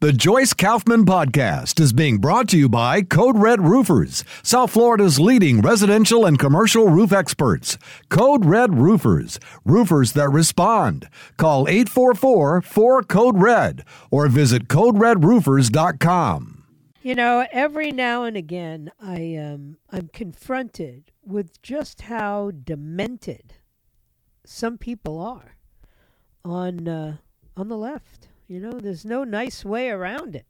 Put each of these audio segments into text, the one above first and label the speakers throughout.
Speaker 1: The Joyce Kaufman Podcast is being brought to you by Code Red Roofers, South Florida's leading residential and commercial roof experts. Code Red Roofers, roofers that respond. Call 844 4 Code Red or visit CodeRedRoofers.com.
Speaker 2: You know, every now and again, I um, I'm confronted with just how demented some people are on uh, on the left. You know, there's no nice way around it.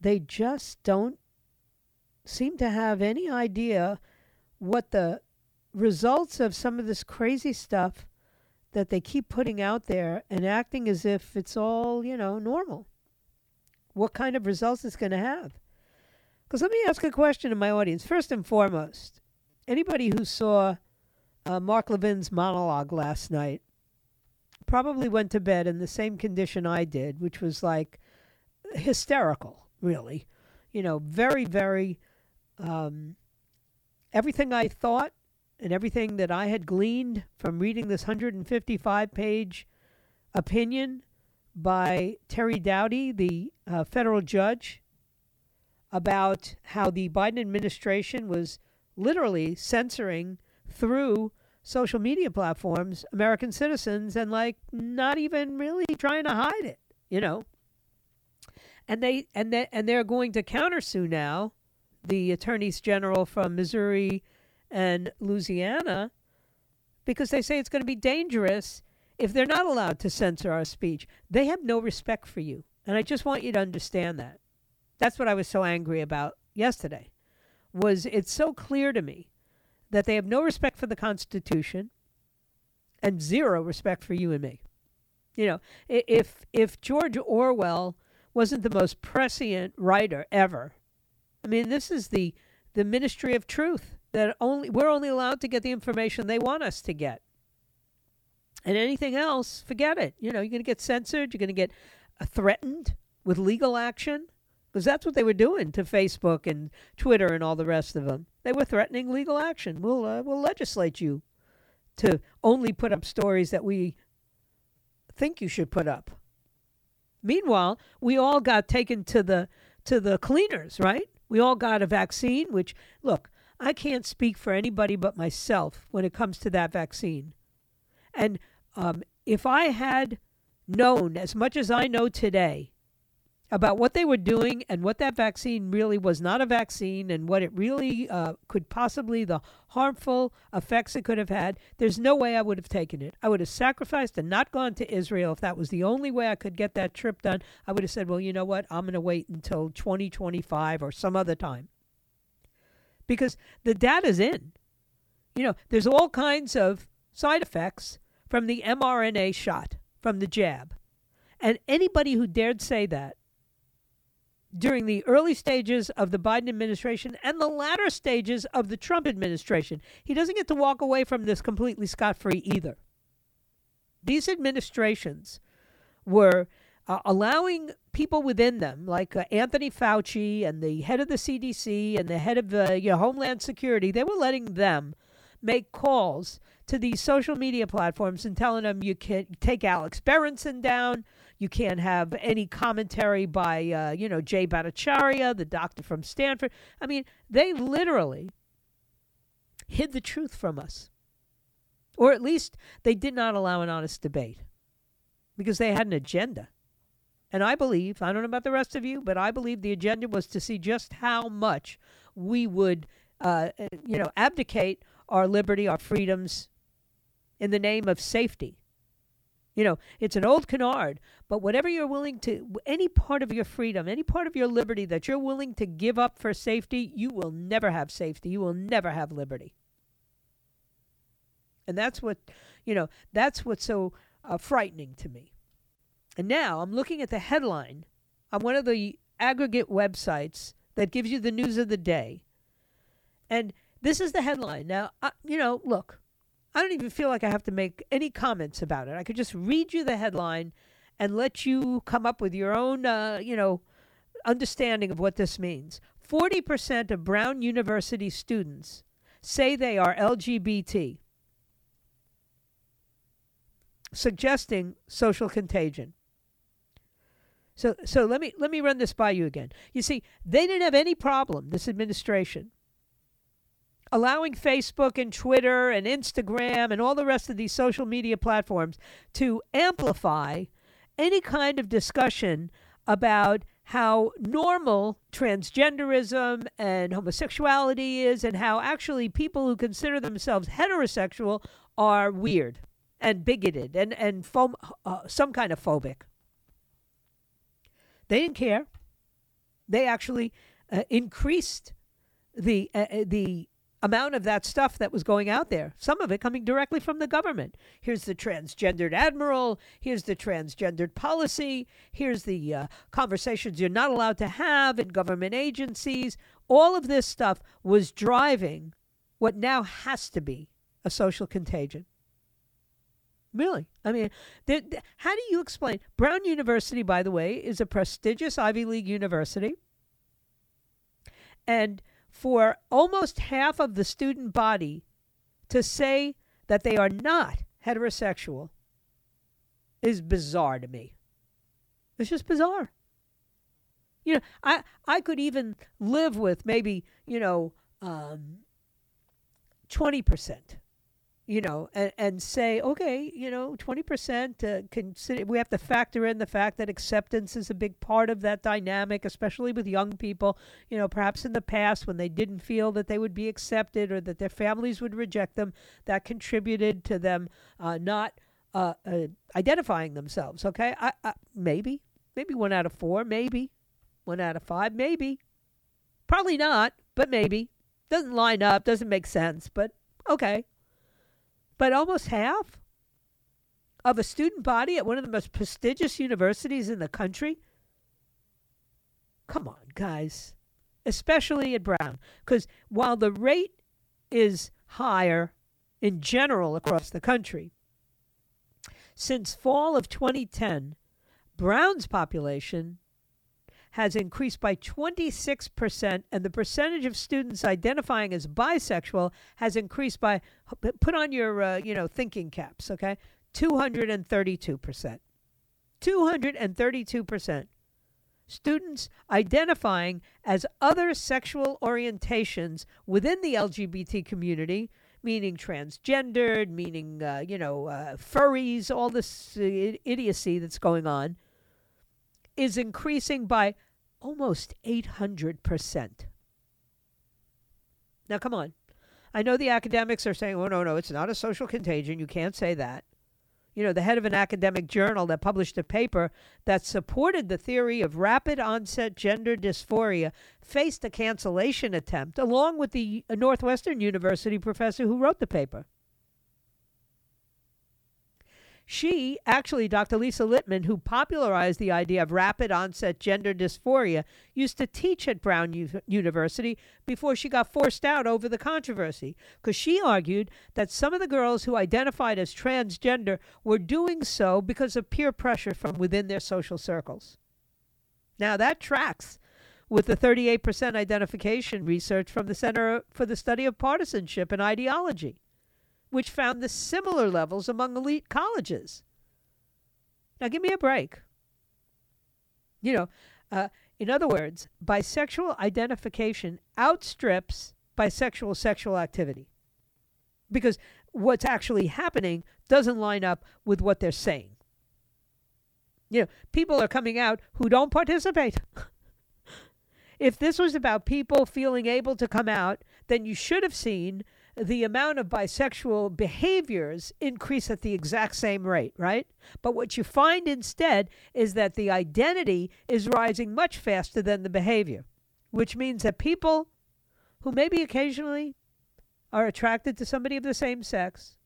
Speaker 2: They just don't seem to have any idea what the results of some of this crazy stuff that they keep putting out there and acting as if it's all, you know, normal. What kind of results it's going to have. Because let me ask a question to my audience. First and foremost, anybody who saw uh, Mark Levin's monologue last night probably went to bed in the same condition I did, which was like hysterical, really. You know, very, very. Um, everything I thought and everything that I had gleaned from reading this 155 page opinion by Terry Doughty, the uh, federal judge, about how the Biden administration was literally censoring through social media platforms American citizens and like not even really trying to hide it, you know. And they and they and they're going to countersue now the attorneys general from Missouri and Louisiana because they say it's going to be dangerous if they're not allowed to censor our speech. They have no respect for you. And I just want you to understand that. That's what I was so angry about yesterday. Was it's so clear to me that they have no respect for the Constitution and zero respect for you and me. You know, if if George Orwell wasn't the most prescient writer ever, I mean, this is the the Ministry of Truth that only we're only allowed to get the information they want us to get, and anything else, forget it. You know, you're going to get censored. You're going to get threatened with legal action because that's what they were doing to Facebook and Twitter and all the rest of them. They were threatening legal action. We'll uh, we'll legislate you to only put up stories that we think you should put up. Meanwhile, we all got taken to the to the cleaners, right? We all got a vaccine, which look, I can't speak for anybody but myself when it comes to that vaccine. And um, if I had known as much as I know today about what they were doing and what that vaccine really was not a vaccine and what it really uh, could possibly the harmful effects it could have had. There's no way i would have taken it. I would have sacrificed and not gone to israel if that was the only way i could get that trip done. I would have said well you know what? I'm going to wait until 2025 or some other time. Because the data's in. You know there's all kinds of side effects from the mrna shot from the jab. And anybody who dared say that during the early stages of the Biden administration and the latter stages of the Trump administration. He doesn't get to walk away from this completely scot free either. These administrations were uh, allowing people within them, like uh, Anthony Fauci and the head of the CDC and the head of uh, you know, Homeland Security, they were letting them make calls to these social media platforms and telling them you can take Alex Berenson down, you can't have any commentary by, uh, you know, Jay Bhattacharya, the doctor from Stanford. I mean, they literally hid the truth from us. Or at least they did not allow an honest debate because they had an agenda. And I believe, I don't know about the rest of you, but I believe the agenda was to see just how much we would, uh, you know, abdicate our liberty, our freedoms in the name of safety. You know, it's an old canard, but whatever you're willing to, any part of your freedom, any part of your liberty that you're willing to give up for safety, you will never have safety. You will never have liberty. And that's what, you know, that's what's so uh, frightening to me. And now I'm looking at the headline on one of the aggregate websites that gives you the news of the day. And this is the headline. Now, uh, you know, look, I don't even feel like I have to make any comments about it. I could just read you the headline and let you come up with your own, uh, you know, understanding of what this means. 40% of Brown University students say they are LGBT, suggesting social contagion. So, so let me let me run this by you again. You see, they didn't have any problem. This administration allowing Facebook and Twitter and Instagram and all the rest of these social media platforms to amplify any kind of discussion about how normal transgenderism and homosexuality is, and how actually people who consider themselves heterosexual are weird and bigoted and and uh, some kind of phobic. They didn't care. They actually uh, increased the uh, uh the amount of that stuff that was going out there, some of it coming directly from the government. Here's the transgendered admiral, here's the transgendered policy, here's the uh, conversations you're not allowed to have in government agencies. All of this stuff was driving what now has to be a social contagion. Really? I mean, how do you explain? Brown University, by the way, is a prestigious Ivy League university. And for almost half of the student body to say that they are not heterosexual is bizarre to me. It's just bizarre. You know, I I could even live with maybe you know um, twenty percent you know, and, and say, okay, you know, 20% uh, consider, we have to factor in the fact that acceptance is a big part of that dynamic, especially with young people. You know, perhaps in the past when they didn't feel that they would be accepted or that their families would reject them, that contributed to them uh, not uh, uh identifying themselves. Okay, I, I, maybe, maybe one out of four, maybe one out of five, maybe, probably not, but maybe doesn't line up, doesn't make sense, but okay. But almost half of a student body at one of the most prestigious universities in the country? Come on, guys. Especially at Brown. Because while the rate is higher in general across the country, since fall of 2010, Brown's population has increased by 26%, and the percentage of students identifying as bisexual has increased by, put on your, uh, you know, thinking caps, okay? 232%. 232%. Students identifying as other sexual orientations within the LGBT community, meaning transgendered, meaning, uh, you know, uh, furries, all this idiocy that's going on, is increasing by almost 800%. Now, come on. I know the academics are saying, oh, no, no, it's not a social contagion. You can't say that. You know, the head of an academic journal that published a paper that supported the theory of rapid onset gender dysphoria faced a cancellation attempt, along with the Northwestern University professor who wrote the paper. She, actually, Dr. Lisa Littman, who popularized the idea of rapid onset gender dysphoria, used to teach at Brown U- University before she got forced out over the controversy, because she argued that some of the girls who identified as transgender were doing so because of peer pressure from within their social circles. Now, that tracks with the 38% identification research from the Center for the Study of Partisanship and Ideology which found the similar levels among elite colleges. Now, give me a break. You know, uh, in other words, bisexual identification outstrips bisexual sexual activity because what's actually happening doesn't line up with what they're saying. You know, people are coming out who don't participate. if this was about people feeling able to come out, then you should have seen the amount of bisexual behaviors increase at the exact same rate, right? But what you find instead is that the identity is rising much faster than the behavior, which means that people who maybe occasionally are attracted to somebody of the same sex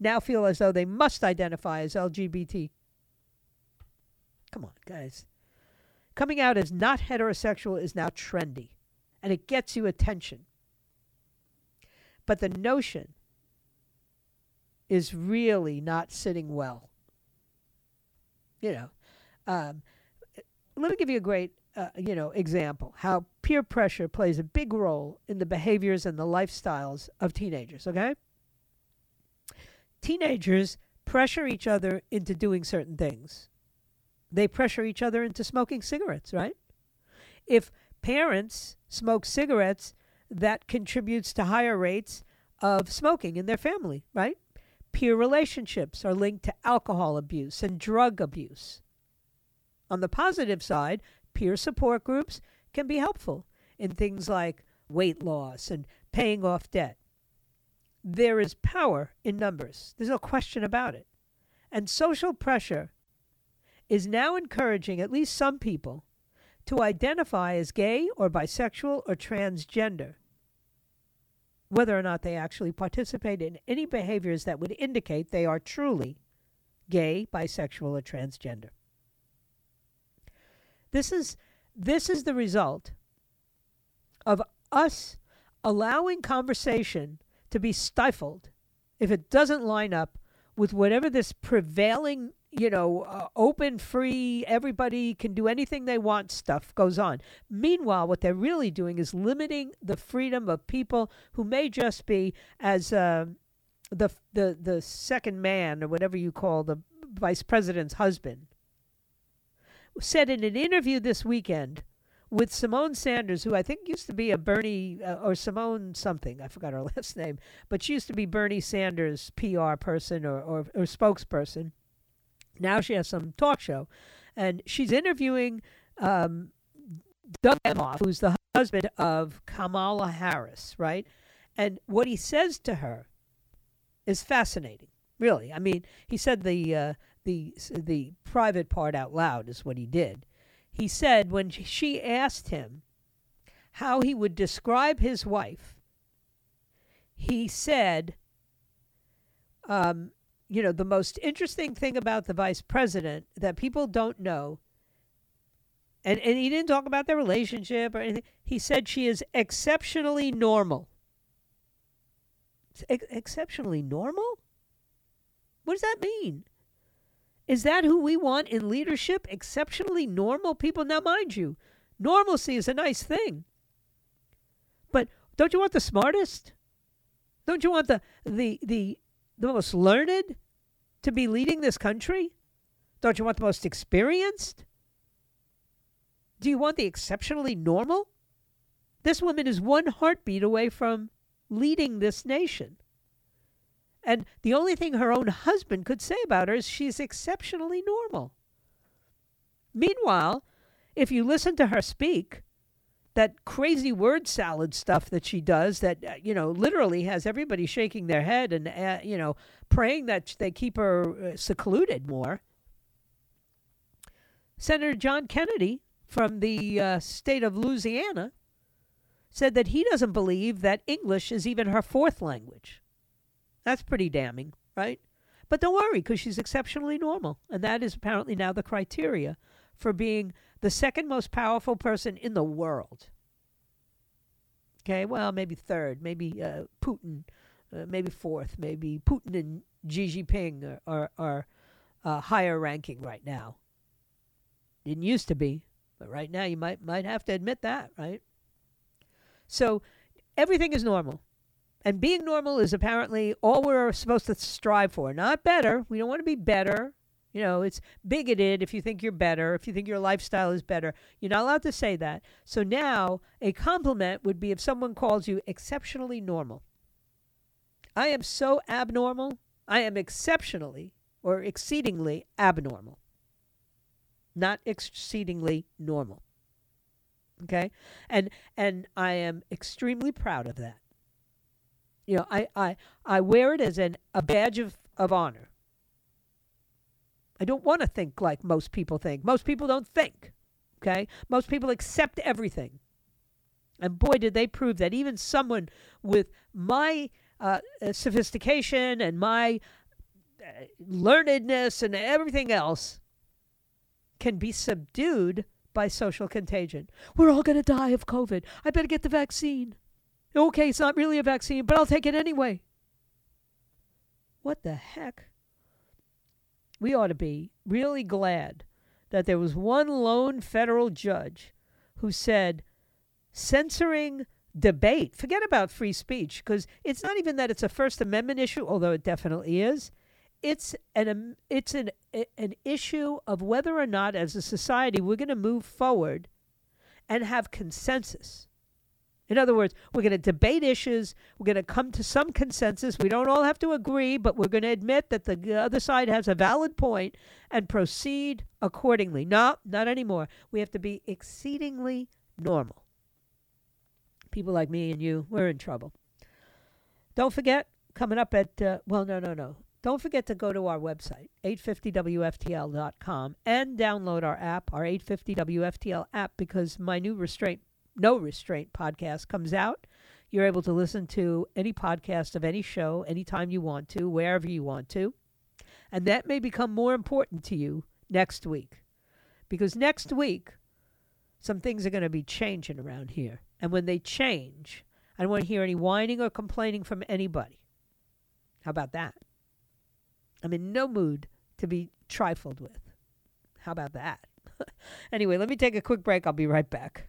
Speaker 2: now feel as though they must identify as LGBT. Come on, guys. Coming out as not heterosexual is now trendy, and it gets you attention. But the notion is really not sitting well. You know, um, let me give you a great, uh, you know, example how peer pressure plays a big role in the behaviors and the lifestyles of teenagers. Okay, teenagers pressure each other into doing certain things. They pressure each other into smoking cigarettes, right? If parents smoke cigarettes, that contributes to higher rates of smoking in their family, right? Peer relationships are linked to alcohol abuse and drug abuse. On the positive side, peer support groups can be helpful in things like weight loss and paying off debt. There is power in numbers. There's no question about it. And social pressure is now encouraging at least some people to identify as gay or bisexual or transgender, whether or not they actually participate in any behaviors that would indicate they are truly gay, bisexual, or transgender. This is this is the result of us allowing conversation to be stifled if it doesn't line up with whatever this prevailing, you know, uh, open, free, everybody can do anything they want stuff goes on. Meanwhile, what they're really doing is limiting the freedom of people who may just be as uh, the the the second man or whatever you call the vice president's husband said in an interview this weekend with Symone Sanders, who I think used to be a Bernie uh, or Symone something, I forgot her last name, but she used to be Bernie Sanders' PR person or, or, or spokesperson. Now she has some talk show, and she's interviewing um, Doug Emhoff, who's the husband of Kamala Harris, right? And what he says to her is fascinating, really. I mean, he said the uh, the the private part out loud is what he did. He said when she asked him how he would describe his wife, he said, um, you know, the most interesting thing about the vice president that people don't know, and, and he didn't talk about their relationship or anything. He said she is exceptionally normal. Ex- exceptionally normal? What does that mean? Is that who we want in leadership? Exceptionally normal people? Now, mind you, normalcy is a nice thing. But don't you want the smartest? Don't you want the the the the most learned to be leading this country? Don't you want the most experienced? Do you want the exceptionally normal? This woman is one heartbeat away from leading this nation. And the only thing her own husband could say about her is she's exceptionally normal. Meanwhile, if you listen to her speak, that crazy word salad stuff that she does that uh, you know literally has everybody shaking their head and uh, you know praying that they keep her uh, secluded more senator john kennedy from the uh, state of louisiana said that he doesn't believe that english is even her fourth language that's pretty damning, right? But don't worry, because she's exceptionally normal. And that is apparently now the criteria for being the second most powerful person in the world. Okay, well, maybe third, maybe uh, Putin, uh, maybe fourth, maybe Putin and Xi Jinping are, are, are uh, higher ranking right now. Didn't used to be, but right now you might might have to admit that, right? So everything is normal. And being normal is apparently all we're supposed to strive for. Not better. We don't want to be better. You know, it's bigoted if you think you're better, if you think your lifestyle is better. You're not allowed to say that. So now a compliment would be if someone calls you exceptionally normal. I am so abnormal. I am exceptionally or exceedingly abnormal, not exceedingly normal. Okay? And and I am extremely proud of that. You know, I, I, I wear it as an, a badge of, of honor. I don't want to think like most people think. Most people don't think. Okay? Most people accept everything. And boy, did they prove that even someone with my uh, uh sophistication and my uh, learnedness and everything else can be subdued by social contagion. We're all going to die of COVID. I better get the vaccine. Okay, it's not really a vaccine, but I'll take it anyway. What the heck? We ought to be really glad that there was one lone federal judge who said censoring debate, forget about free speech, because it's not even that it's a First Amendment issue, although it definitely is. It's an um, it's an an issue of whether or not, as a society, we're going to move forward and have consensus. In other words, we're going to debate issues. We're going to come to some consensus. We don't all have to agree, but we're going to admit that the other side has a valid point and proceed accordingly. No, not anymore. We have to be exceedingly normal. People like me and you, we're in trouble. Don't forget, coming up at, uh, well, no, no, no. Don't forget to go to our website, 850WFTL.com, and download our app, our 850WFTL app, because my new restraint no Restraint podcast comes out. You're able to listen to any podcast of any show anytime you want to, wherever you want to. And that may become more important to you next week. Because next week, some things are going to be changing around here. And when they change, I don't want to hear any whining or complaining from anybody. How about that? I'm in no mood to be trifled with. How about that? anyway, let me take a quick break. I'll be right back.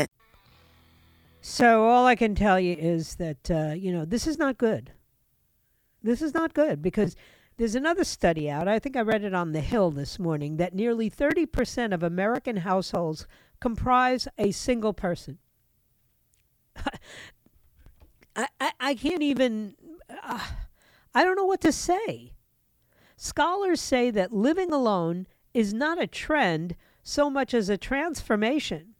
Speaker 2: So all I can tell you is that uh, you know this is not good. This is not good because there's another study out. I think I read it on the Hill this morning that nearly 30% of American households comprise a single person. I, I, I can't even. Uh, I don't know what to say. Scholars say that living alone is not a trend so much as a transformation.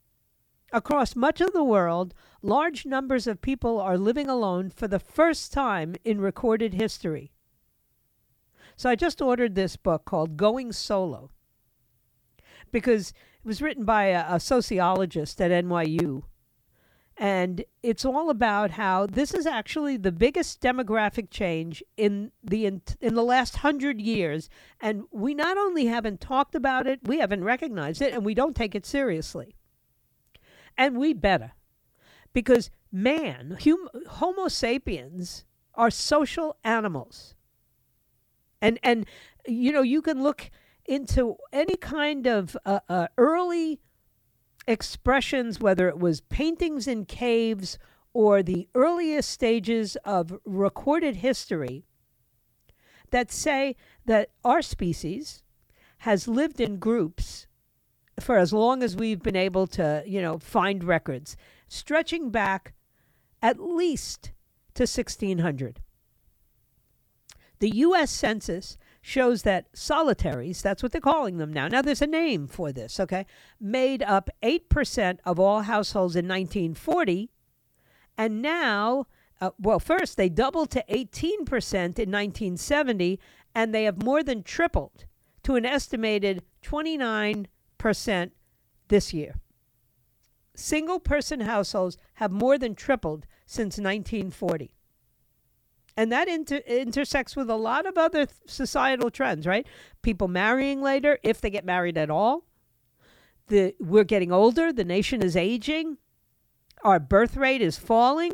Speaker 2: Across much of the world, large numbers of people are living alone for the first time in recorded history. So I just ordered this book called Going Solo because it was written by a, a sociologist at NYU. And it's all about how this is actually the biggest demographic change in the in, in the last hundred years, and we not only haven't talked about it, we haven't recognized it, and we don't take it seriously. And we better. Because man, hum, Homo sapiens, are social animals. And, and, you know, you can look into any kind of uh, uh, early expressions, whether it was paintings in caves or the earliest stages of recorded history, that say that our species has lived in groups for as long as we've been able to, you know, find records, stretching back at least to 1600. The U.S. Census shows that solitaries, that's what they're calling them now. Now, there's a name for this, okay? Made up 8% of all households in 1940. And now, uh, well, first, they doubled to 18% in 1970, and they have more than tripled to an estimated 29 percent this year. Single person households have more than tripled since 1940. And that inter- intersects with a lot of other th- societal trends, right? People marrying later, if they get married at all. The, we're getting older, the nation is aging, our birth rate is falling.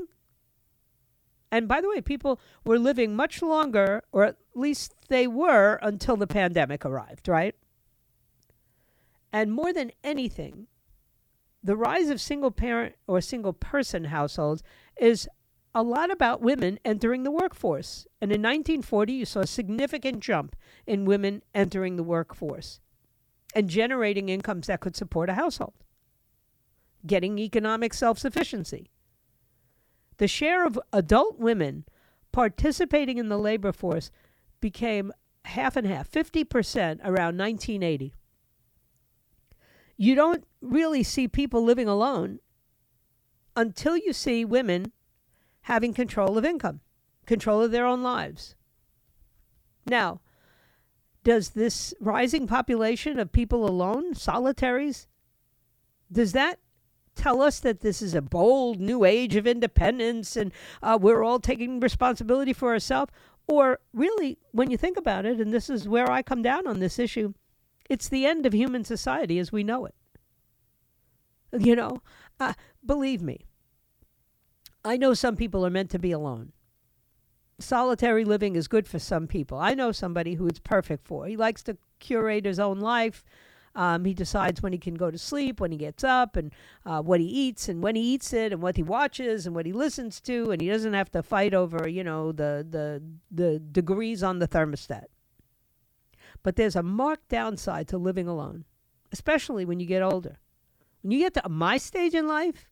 Speaker 2: And by the way, people were living much longer, or at least they were until the pandemic arrived, right? And more than anything, the rise of single parent or single person households is a lot about women entering the workforce. And in 1940, you saw a significant jump in women entering the workforce and generating incomes that could support a household, getting economic self sufficiency. The share of adult women participating in the labor force became half and half, 50% around 1980. You don't really see people living alone until you see women having control of income, control of their own lives. Now, does this rising population of people alone, solitaries, does that tell us that this is a bold new age of independence and uh, we're all taking responsibility for ourselves? Or really, when you think about it, and this is where I come down on this issue, it's the end of human society as we know it. You know, uh, believe me, I know some people are meant to be alone. Solitary living is good for some people. I know somebody who it's perfect for. He likes to curate his own life. Um, he decides when he can go to sleep, when he gets up, and uh, what he eats, and when he eats it, and what he watches, and what he listens to, and he doesn't have to fight over, you know, the the the degrees on the thermostat. But there's a marked downside to living alone, especially when you get older. When you get to my stage in life,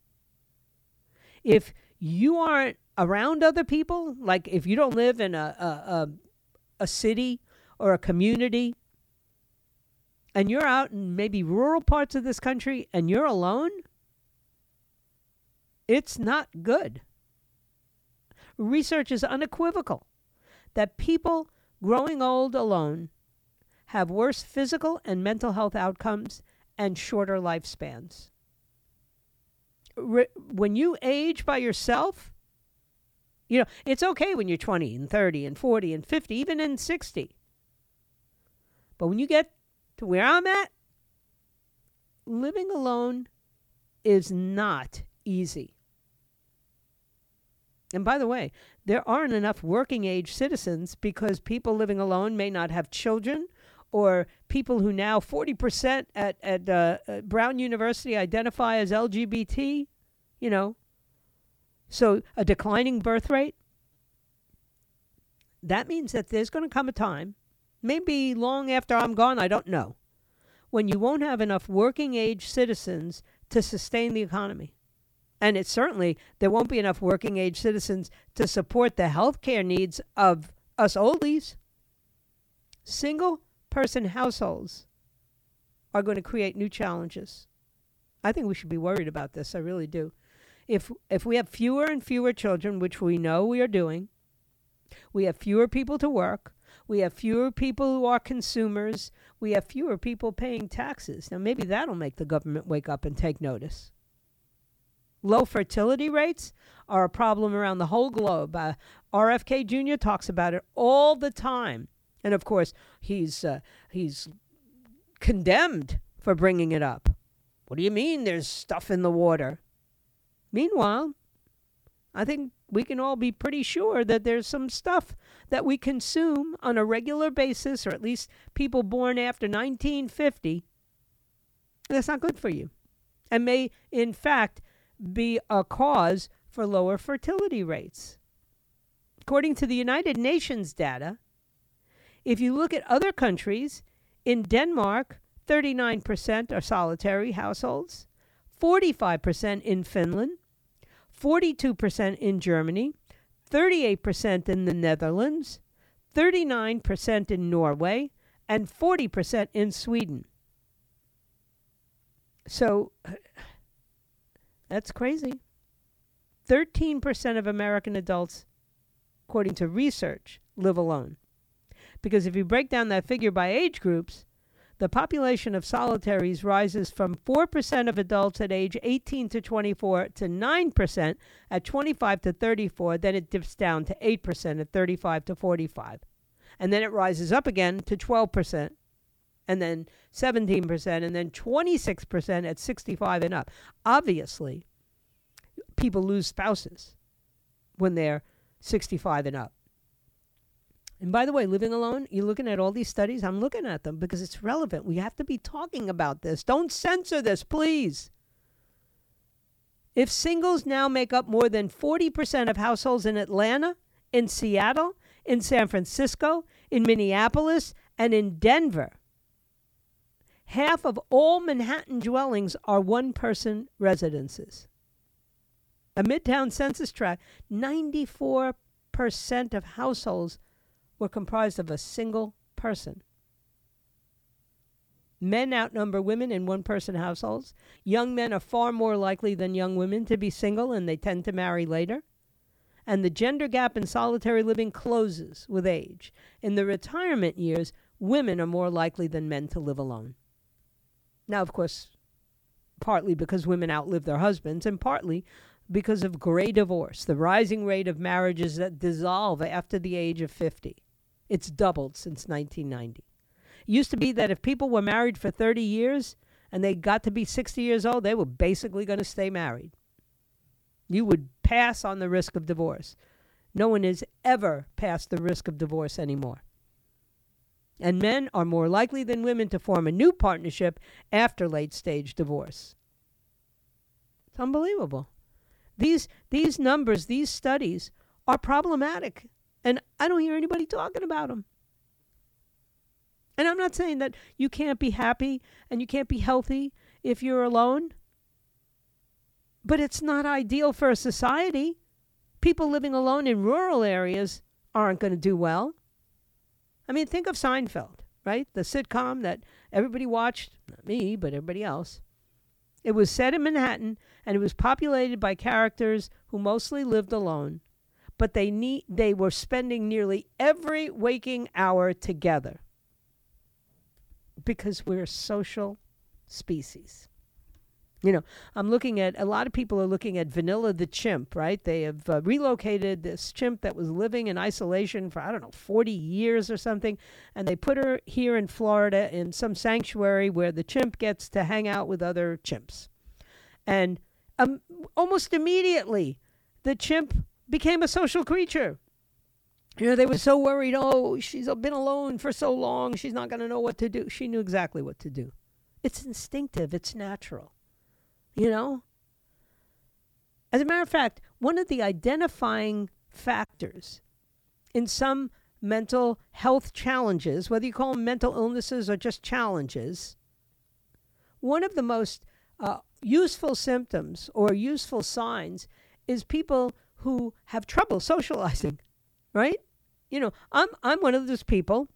Speaker 2: if you aren't around other people, like if you don't live in a, a, a, a city or a community and you're out in maybe rural parts of this country and you're alone, it's not good. Research is unequivocal that people growing old alone have worse physical and mental health outcomes and shorter lifespans re- when you age by yourself, you know, it's okay when you're 20 and 30 and 40 and 50, even in 60. But when you get to where I'm at, living alone is not easy. And by the way, there aren't enough working age citizens because people living alone may not have children or people who now 40% at, at uh, Brown University identify as LGBT, you know. So a declining birth rate. That means that there's going to come a time, maybe long after I'm gone, I don't know, when you won't have enough working age citizens to sustain the economy. And it certainly, there won't be enough working age citizens to support the health care needs of us oldies. Single person households are going to create new challenges. I think we should be worried about this. I really do. If if we have fewer and fewer children, which we know we are doing, we have fewer people to work, we have fewer people who are consumers, we have fewer people paying taxes. Now maybe that'll make the government wake up and take notice. Low fertility rates are a problem around the whole globe. Uh, RFK Jr. talks about it all the time. And of course, he's uh, he's condemned for bringing it up. What do you mean there's stuff in the water? Meanwhile, I think we can all be pretty sure that there's some stuff that we consume on a regular basis, or at least people born after 1950, that's not good for you and may, in fact, be a cause for lower fertility rates. According to the United Nations data, if you look at other countries, in Denmark, 39% are solitary households, 45% in Finland, 42% in Germany, 38% in the Netherlands, 39% in Norway, and 40% in Sweden. So that's crazy. 13% of American adults, according to research, live alone. Because if you break down that figure by age groups, the population of solitaries rises from 4% of adults at age 18 to 24 to 9% at 25 to 34. Then it dips down to 8% at 35 to 45. And then it rises up again to 12%, and then 17%, and then 26% at 65 and up. Obviously, people lose spouses when they're 65 and up. And by the way, living alone, you're looking at all these studies. I'm looking at them because it's relevant. We have to be talking about this. Don't censor this, please. If singles now make up more than 40% of households in Atlanta, in Seattle, in San Francisco, in Minneapolis, and in Denver, half of all Manhattan dwellings are one person residences. A Midtown census tract, 94% of households were comprised of a single person. Men outnumber women in one person households. Young men are far more likely than young women to be single and they tend to marry later. And the gender gap in solitary living closes with age. In the retirement years, women are more likely than men to live alone. Now, of course, partly because women outlive their husbands, and partly because of gray divorce, the rising rate of marriages that dissolve after the age of 50. It's doubled since 1990. It used to be that if people were married for 30 years and they got to be 60 years old, they were basically going to stay married. You would pass on the risk of divorce. No one is ever past the risk of divorce anymore. And men are more likely than women to form a new partnership after late stage divorce. It's unbelievable. These, these numbers, these studies are problematic. And I don't hear anybody talking about them. And I'm not saying that you can't be happy and you can't be healthy if you're alone, but it's not ideal for a society. People living alone in rural areas aren't going to do well. I mean, think of Seinfeld, right? The sitcom that everybody watched, not me, but everybody else. It was set in Manhattan and it was populated by characters who mostly lived alone, but they need they were spending nearly every waking hour together because we're a social species. You know, I'm looking at a lot of people are looking at Vanilla the chimp, right? They have uh, relocated this chimp that was living in isolation for, I don't know, 40 years or something, and they put her here in Florida in some sanctuary where the chimp gets to hang out with other chimps. And um, almost immediately, the chimp became a social creature. You know, they were so worried. Oh, she's been alone for so long. She's not going to know what to do. She knew exactly what to do. It's instinctive, it's natural. You know? As a matter of fact, one of the identifying factors in some mental health challenges, whether you call them mental illnesses or just challenges, one of the most uh, useful symptoms or useful signs is people who have trouble socializing, right? You know, I'm I'm one of those people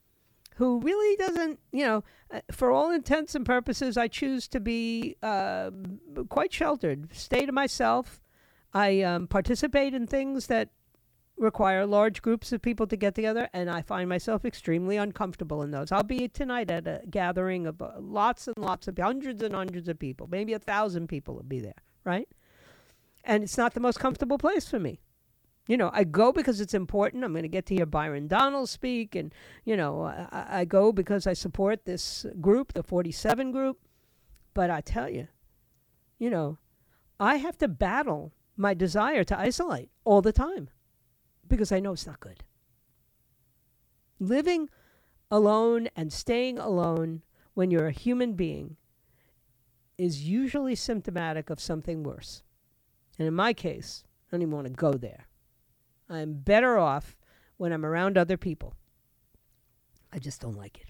Speaker 2: who really doesn't, you know, uh, for all intents and purposes, I choose to be uh, quite sheltered, stay to myself. I um, participate in things that require large groups of people to get together, and I find myself extremely uncomfortable in those. I'll be tonight at a gathering of uh, lots and lots of hundreds and hundreds of people, maybe a thousand people will be there, right? And it's not the most comfortable place for me. You know, I go because it's important. I'm going to get to hear Byron Donalds speak, and you know, I, I go because I support this group, the 47 group. But I tell you, you know, I have to battle my desire to isolate all the time because I know it's not good. Living alone and staying alone when you're a human being is usually symptomatic of something worse. And in my case, I don't even want to go there. I'm better off when I'm around other people. I just don't like it.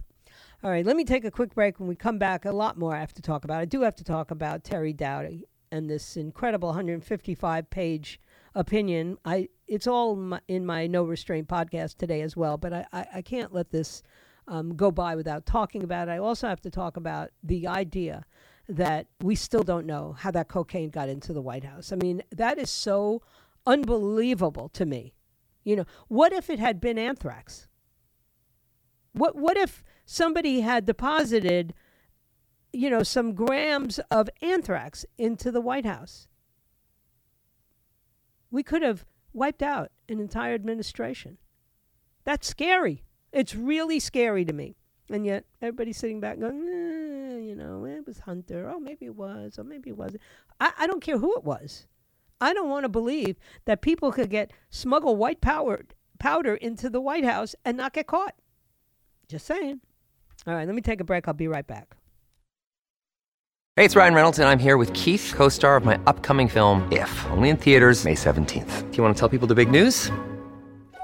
Speaker 2: All right, let me take a quick break. When we come back, a lot more I have to talk about. I do have to talk about Terry Doughty and this incredible 155 page opinion. I it's all in my, no restraint podcast today as well, but I, I, I can't let this um, go by without talking about it. I also have to talk about the idea that we still don't know how that cocaine got into the White House. I mean, that is so unbelievable to me. You know, what if it had been anthrax? What what if somebody had deposited you know some grams of anthrax into the White House? We could have wiped out an entire administration. That's scary. It's really scary to me. And yet everybody's sitting back going, eh, you know, it was Hunter. Oh, maybe it was. Or maybe it wasn't. I, I don't care who it was. I don't want to believe that people could get smuggle white powder, powder into the White House and not get caught. Just saying. All right, let me take a break. I'll be right back.
Speaker 3: Hey, it's Ryan Reynolds, and I'm here with Keith, co star of my upcoming film, If, only in theaters, May 17th. Do you want to tell people the big news?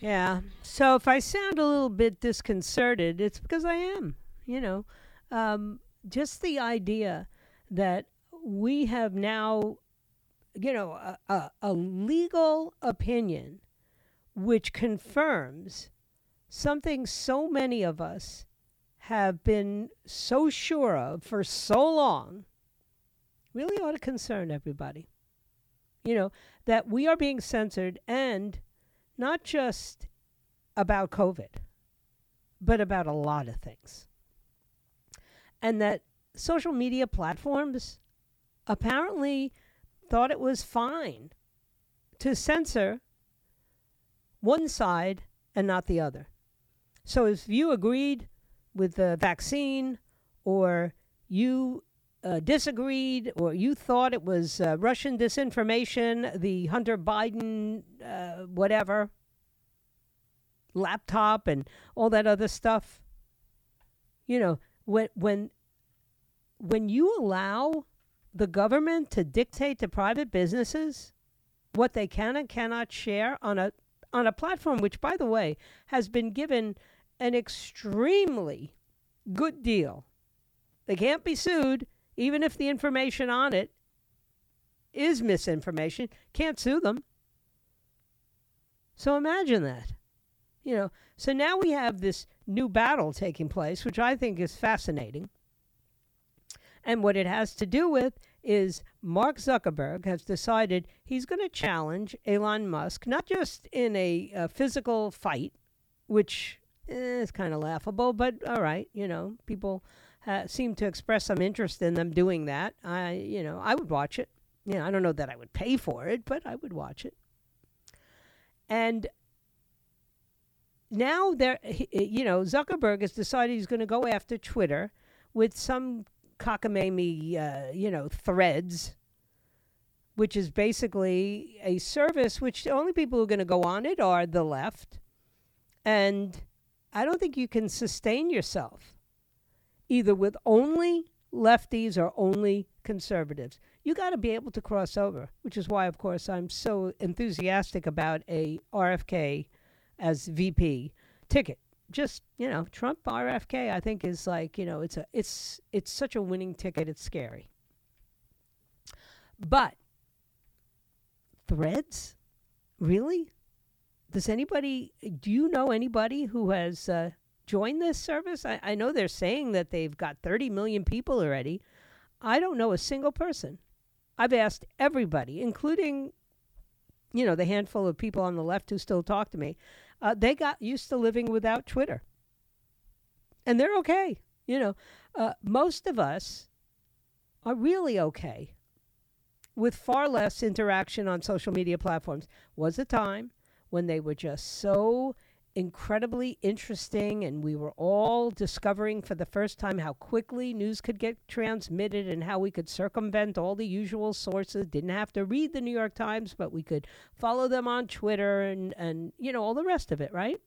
Speaker 2: Yeah. So if I sound a little bit disconcerted, it's because I am. You know, um, just the idea that we have now, you know, a, a, a legal opinion which confirms something so many of us have been so sure of for so long really ought to concern everybody. You know, that we are being censored and not just about COVID, but about a lot of things. And that social media platforms apparently thought it was fine to censor one side and not the other. So if you agreed with the vaccine or you uh, disagreed or you thought it was uh, Russian disinformation, the Hunter Biden, uh, whatever, laptop and all that other stuff. You know, when when when you allow the government to dictate to private businesses what they can and cannot share on a on a platform which by the way has been given an extremely good deal. They can't be sued even if the information on it is misinformation. Can't sue them. So imagine that. You know, so now we have this new battle taking place, which I think is fascinating. And what it has to do with is Mark Zuckerberg has decided he's going to challenge Elon Musk, not just in a, a physical fight, which eh, is kind of laughable, but all right, you know, people uh, seem to express some interest in them doing that. I, you know, I would watch it. You know, I don't know that I would pay for it, but I would watch it. And now there, you know, Zuckerberg has decided he's going to go after Twitter with some cockamamie, uh, you know, threads, which is basically a service which the only people who are going to go on it are the left. And I don't think you can sustain yourself either with only lefties or only conservatives. You got to be able to cross over, which is why, of course, I'm so enthusiastic about a RFK as VP ticket. Just you know, Trump RFK, I think is like you know, it's a it's it's such a winning ticket. It's scary. But threads, really? Does anybody? Do you know anybody who has uh, joined this service? I, I know they're saying that they've got 30 million people already. I don't know a single person. I've asked everybody, including, you know, the handful of people on the left who still talk to me uh, they got used to living without Twitter. And they're okay. You know, uh, most of us are really okay with far less interaction on social media platforms. Was a time when they were just so incredibly interesting, and we were all discovering for the first time how quickly news could get transmitted and how we could circumvent all the usual sources. Didn't have to read the New York Times, but we could follow them on Twitter and, and you know, all the rest of it, right?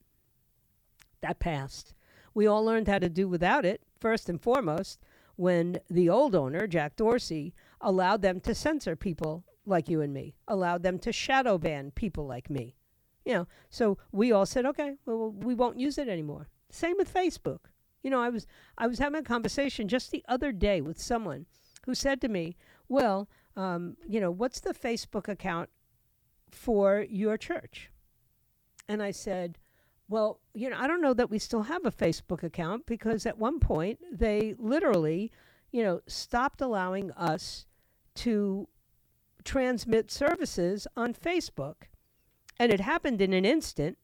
Speaker 2: That passed. We all learned how to do without it, first and foremost, when the old owner, Jack Dorsey, allowed them to censor people like you and me, allowed them to shadow ban people like me you know, so we all said, okay, well, we won't use it anymore. Same with Facebook. You know, I was I was having a conversation just the other day with someone who said to me, "Well, um, you know, what's the Facebook account for your church? And I said, well, you know, I don't know that we still have a Facebook account because at one point they literally, you know, stopped allowing us to transmit services on Facebook. And it happened in an instant.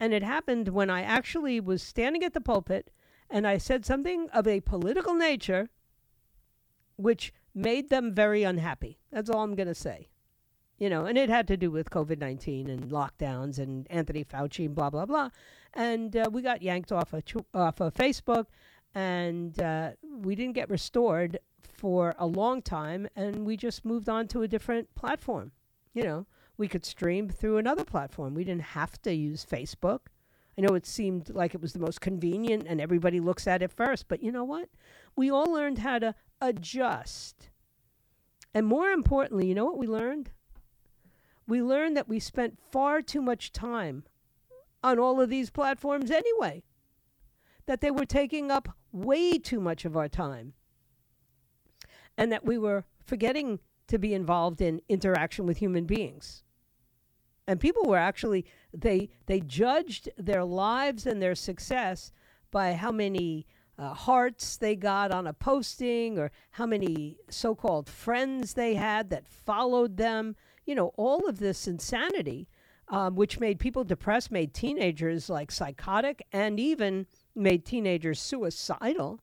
Speaker 2: And it happened when I actually was standing at the pulpit and I said something of a political nature which made them very unhappy. That's all I'm going to say. You know, and it had to do with COVID 19 and lockdowns and Anthony Fauci and blah, blah, blah. And uh, we got yanked off of, off of Facebook and uh, we didn't get restored for a long time and we just moved on to a different platform. You know, we could stream through another platform. We didn't have to use Facebook. I know it seemed like it was the most convenient and everybody looks at it first, but you know what? We all learned how to adjust. And more importantly, you know what we learned? We learned that we spent far too much time on all of these platforms anyway, that they were taking up way too much of our time, and that we were forgetting to be involved in interaction with human beings and people were actually they they judged their lives and their success by how many uh, hearts they got on a posting or how many so-called friends they had that followed them. You know all of this insanity um, which made people depressed made teenagers like psychotic and even made teenagers suicidal.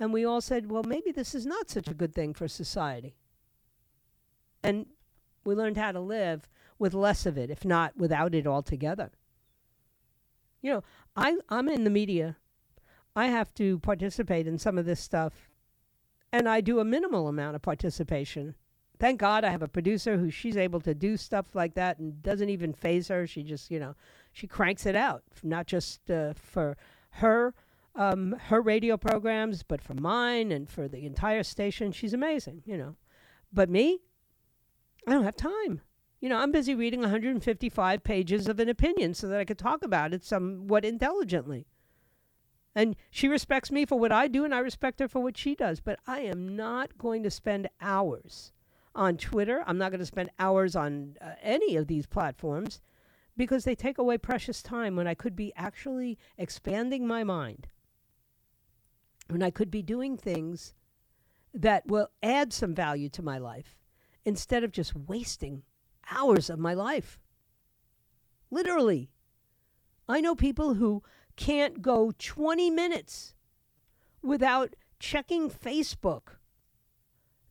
Speaker 2: And we all said well maybe this is not such a good thing for society. And we learned how to live with less of it, if not without it altogether. You know, I, I'm in the media. I have to participate in some of this stuff, and I do a minimal amount of participation. Thank God I have a producer who she's able to do stuff like that and doesn't even phase her. She just, you know, she cranks it out, not just uh, for her um, her radio programs, but for mine and for the entire station. She's amazing, you know. But me, I don't have time. You know, I'm busy reading 155 pages of an opinion so that I could talk about it somewhat intelligently. And she respects me for what I do, and I respect her for what she does. But I am not going to spend hours on Twitter. I'm not going to spend hours on uh, any of these platforms because they take away precious time when I could be actually expanding my mind, when I could be doing things that will add some value to my life instead of just wasting hours of my life. Literally. I know people who can't go 20 minutes without checking Facebook.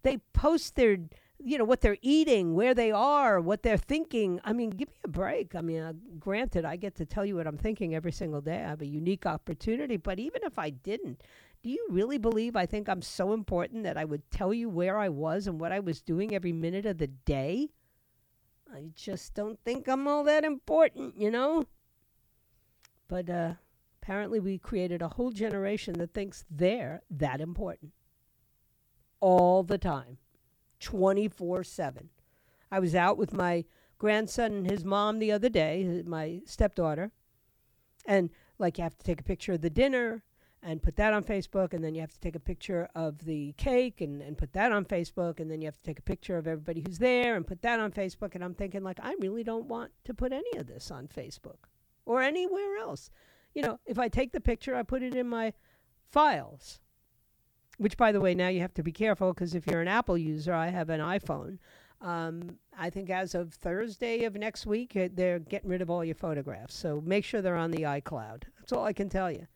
Speaker 2: They post their, you know, what they're eating, where they are, what they're thinking. I mean, give me a break. I mean, uh, granted, I get to tell you what I'm thinking every single day. I have a unique opportunity. But even if I didn't, do you really believe I think I'm so important that I would tell you where I was and what I was doing every minute of the day? I just don't think I'm all that important, you know? But uh, apparently, we created a whole generation that thinks they're that important all the time, 24 7. I was out with my grandson and his mom the other day, my stepdaughter, and like you have to take a picture of the dinner and put that on Facebook, and then you have to take a picture of the cake and, and put that on Facebook, and then you have to take a picture of everybody who's there and put that on Facebook. And I'm thinking, like, I really don't want to put any of this on Facebook or anywhere else. You know, if I take the picture, I put it in my files, which, by the way, now you have to be careful because if you're an Apple user, I have an iPhone. Um, I think as of Thursday of next week, uh, they're getting rid of all your photographs. So make sure they're on the iCloud. That's all I can tell you.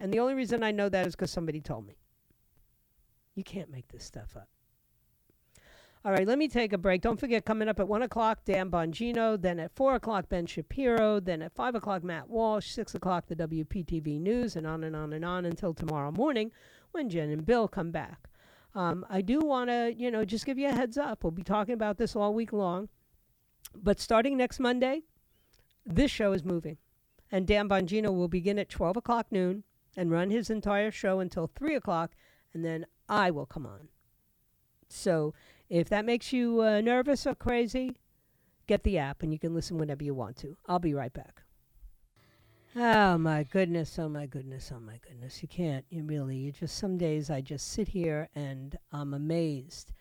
Speaker 2: And the only reason I know that is because somebody told me. You can't make this stuff up. All right, let me take a break. Don't forget, coming up at 1 o'clock, Dan Bongino. Then at 4 o'clock, Ben Shapiro. Then at 5 o'clock, Matt Walsh. 6 o'clock, the WPTV News, and on and on and on until tomorrow morning when Jen and Bill come back. Um, I do want to, you know, just give you a heads up. We'll be talking about this all week long. But starting next Monday, this show is moving. And Dan Bongino will begin at 12 o'clock noon and run his entire show until 3 o'clock, and then I will come on. So if that makes you uh, nervous or crazy, get the app and you can listen whenever you want to. I'll be right back. Oh my goodness, oh my goodness, oh my goodness. You can't, you really, you just, some days I just sit here and I'm amazed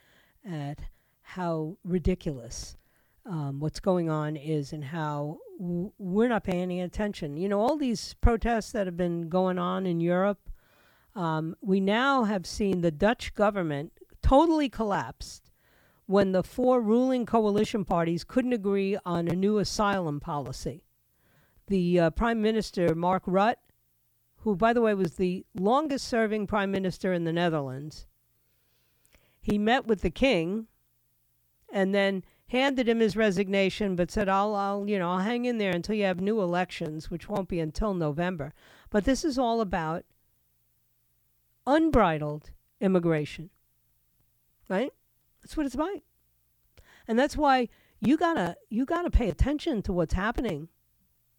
Speaker 2: at how ridiculous um, what's going on is and how w- we're not paying any attention. You know, all these protests that have been going on in Europe, um, we now have seen the Dutch government totally collapsed when the four ruling coalition parties couldn't agree on a new asylum policy. The uh, Prime Minister, Mark Rutte, who, by the way, was the longest serving Prime Minister in the Netherlands, he met with the King and then handed him his resignation, but said, I'll, I'll, you know, I'll hang in there until you have new elections, which won't be until November. But this is all about unbridled immigration, right? That's what it's about. And that's why you gotta you gotta pay attention to what's happening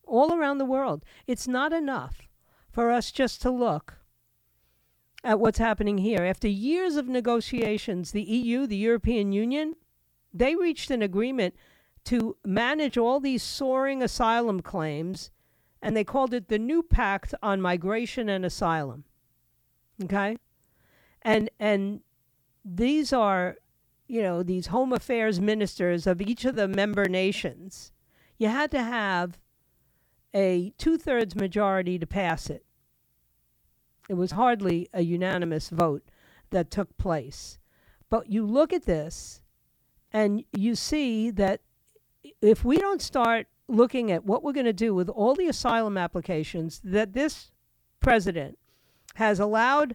Speaker 2: all around the world. It's not enough for us just to look at what's happening here. After years of negotiations, the EU, the European Union, they reached an agreement to manage all these soaring asylum claims, and they called it the New Pact on Migration and Asylum. Okay? And and these are, you know, these home affairs ministers of each of the member nations. You had to have a two thirds majority to pass it. It was hardly a unanimous vote that took place. But you look at this and you see that if we don't start looking at what we're going to do with all the asylum applications that this president has allowed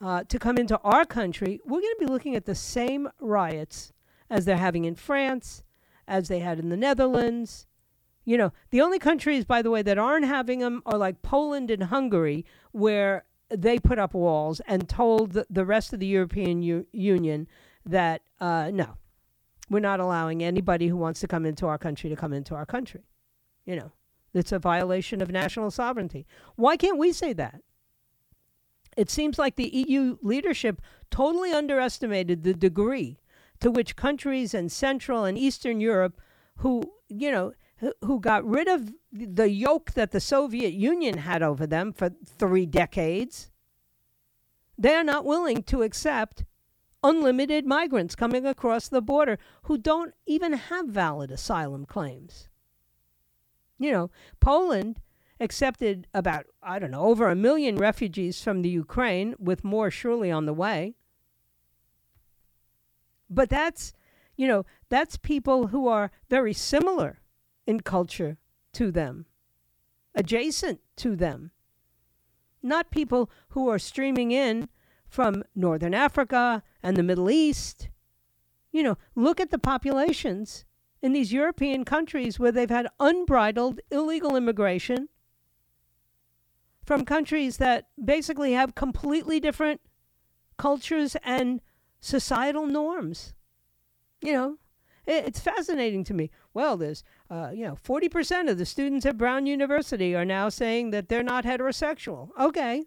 Speaker 2: uh, to come into our country, we're going to be looking at the same riots as they're having in France, as they had in the Netherlands. You know, the only countries, by the way, that aren't having them are like Poland and Hungary, where they put up walls and told the, rest of the European U- Union that uh, no, we're not allowing anybody who wants to come into our country to come into our country. You know, it's a violation of national sovereignty. Why can't we say that? It seems like the EU leadership totally underestimated the degree to which countries in Central and Eastern Europe who, you know, who got rid of the yoke that the Soviet Union had over them for three decades, they are not willing to accept unlimited migrants coming across the border who don't even have valid asylum claims. You know, Poland accepted about, I don't know, over a million refugees from the Ukraine, with more surely on the way. But that's, you know, that's people who are very similar in culture to them, adjacent to them. Not people who are streaming in from Northern Africa and the Middle East. You know, look at the populations in these European countries where they've had unbridled illegal immigration from countries that basically have completely different cultures and societal norms. You know, it's fascinating to me. Well, there's, uh, you know, 40% of the students at Brown University are now saying that they're not heterosexual. Okay,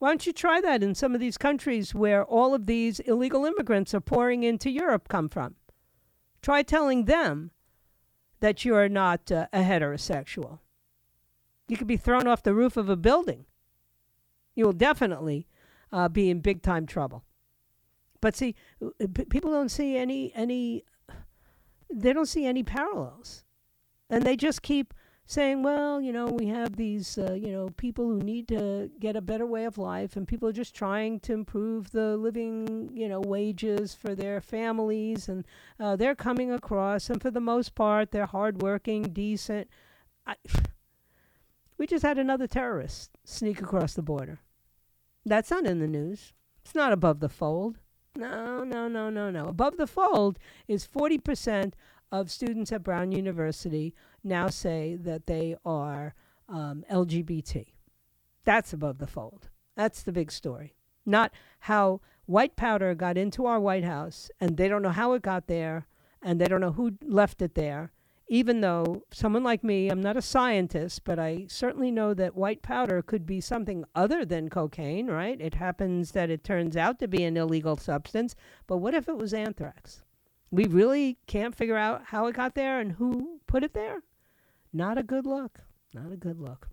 Speaker 2: why don't you try that in some of these countries where all of these illegal immigrants are pouring into Europe come from? Try telling them that you are not uh, a heterosexual. You could be thrown off the roof of a building. You will definitely uh, be in big time trouble. But see, uh, people don't see any any. They don't see any parallels, and they just keep saying, well, you know, we have these, uh, you know, people who need to get a better way of life, and people are just trying to improve the living, you know, wages for their families, and uh, they're coming across, and for the most part, they're hardworking, decent. I, we just had another terrorist sneak across the border. That's not in the news. It's not above the fold. No, no, no, no, no. Above the fold is 40% of students at Brown University now say that they are um, LGBT. That's above the fold. That's the big story. Not how white powder got into our White House and they don't know how it got there and they don't know who left it there. Even though someone like me, I'm not a scientist, but I certainly know that white powder could be something other than cocaine, right? It happens that it turns out to be an illegal substance, but what if it was anthrax? We really can't figure out how it got there and who put it there? Not a good look. Not a good look.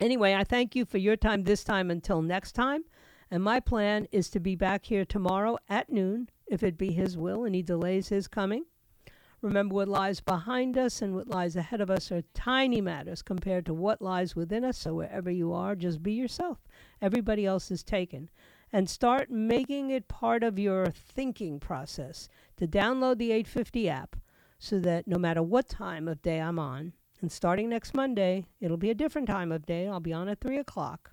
Speaker 2: Anyway, I thank you for your time this time until next time. And my plan is to be back here tomorrow at noon if it be His will and He delays His coming. Remember, what lies behind us and what lies ahead of us are tiny matters compared to what lies within us. So, wherever you are, just be yourself. Everybody else is taken. And start making it part of your thinking process to download the 850 app so that no matter what time of day I'm on, and starting next Monday, it'll be a different time of day. I'll be on at 3 o'clock